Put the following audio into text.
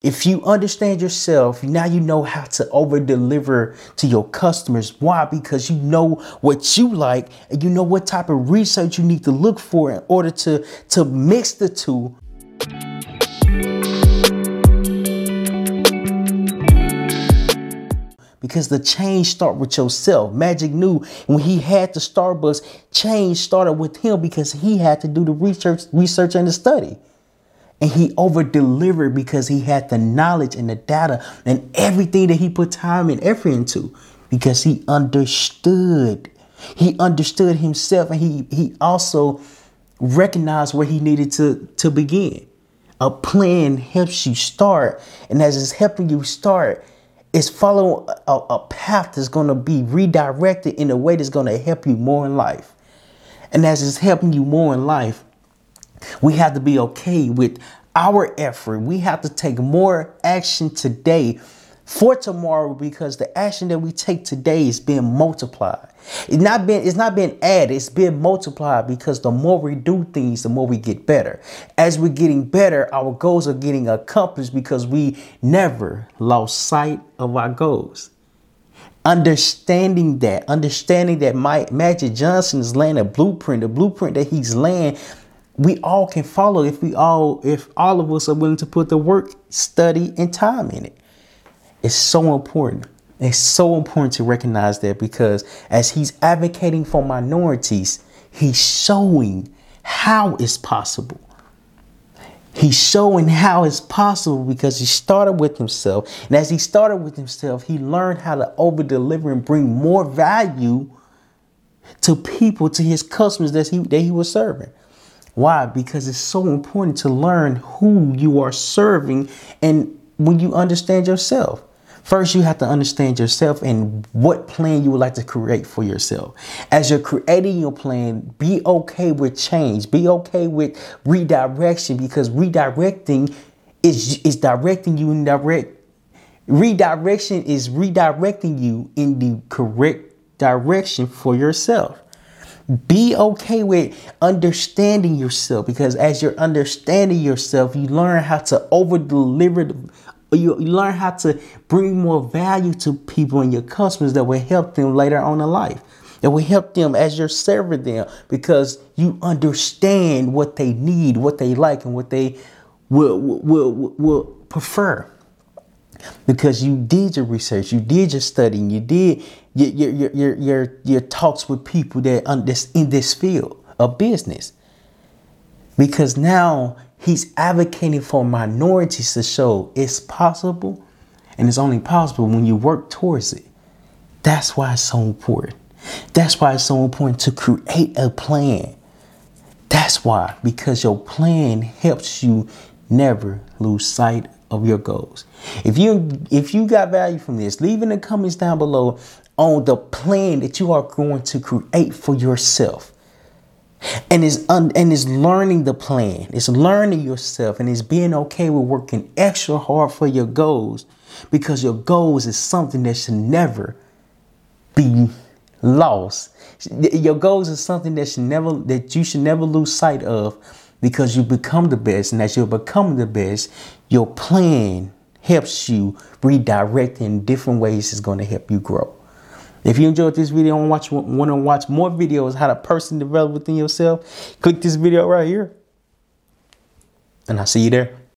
If you understand yourself, now you know how to over deliver to your customers. Why? Because you know what you like and you know what type of research you need to look for in order to, to mix the two. Because the change start with yourself. Magic knew when he had the Starbucks, change started with him because he had to do the research, research and the study. And he over delivered because he had the knowledge and the data and everything that he put time and effort into because he understood. He understood himself and he, he also recognized where he needed to, to begin. A plan helps you start. And as it's helping you start, it's following a, a path that's going to be redirected in a way that's going to help you more in life. And as it's helping you more in life, we have to be okay with our effort. We have to take more action today for tomorrow because the action that we take today is being multiplied. It's not being it's not being added, it's being multiplied because the more we do things, the more we get better. As we're getting better, our goals are getting accomplished because we never lost sight of our goals. Understanding that, understanding that my Magic Johnson is laying a blueprint, the blueprint that he's laying we all can follow if we all if all of us are willing to put the work, study, and time in it. It's so important. It's so important to recognize that because as he's advocating for minorities, he's showing how it's possible. He's showing how it's possible because he started with himself. And as he started with himself, he learned how to over deliver and bring more value to people, to his customers that he, that he was serving. Why? Because it's so important to learn who you are serving and when you understand yourself. First, you have to understand yourself and what plan you would like to create for yourself. As you're creating your plan, be okay with change. Be okay with redirection because redirecting is, is directing you in direct. Redirection is redirecting you in the correct direction for yourself. Be okay with understanding yourself because as you're understanding yourself, you learn how to over deliver. You, learn how to bring more value to people and your customers that will help them later on in life. That will help them as you're serving them because you understand what they need, what they like, and what they will will will, will prefer because you did your research, you did your studying, you did your your your your, your talks with people that on this in this field of business. Because now he's advocating for minorities to show it's possible and it's only possible when you work towards it. That's why it's so important. That's why it's so important to create a plan. That's why, because your plan helps you never lose sight of your goals. If you if you got value from this, leave in the comments down below on the plan that you are going to create for yourself. And is un, and is learning the plan. It's learning yourself and it's being okay with working extra hard for your goals because your goals is something that should never be lost. Your goals is something that should never that you should never lose sight of because you become the best. And as you become the best, your plan helps you redirect in different ways is going to help you grow. If you enjoyed this video and watch want to watch more videos how to person develop within yourself, click this video right here. And I'll see you there.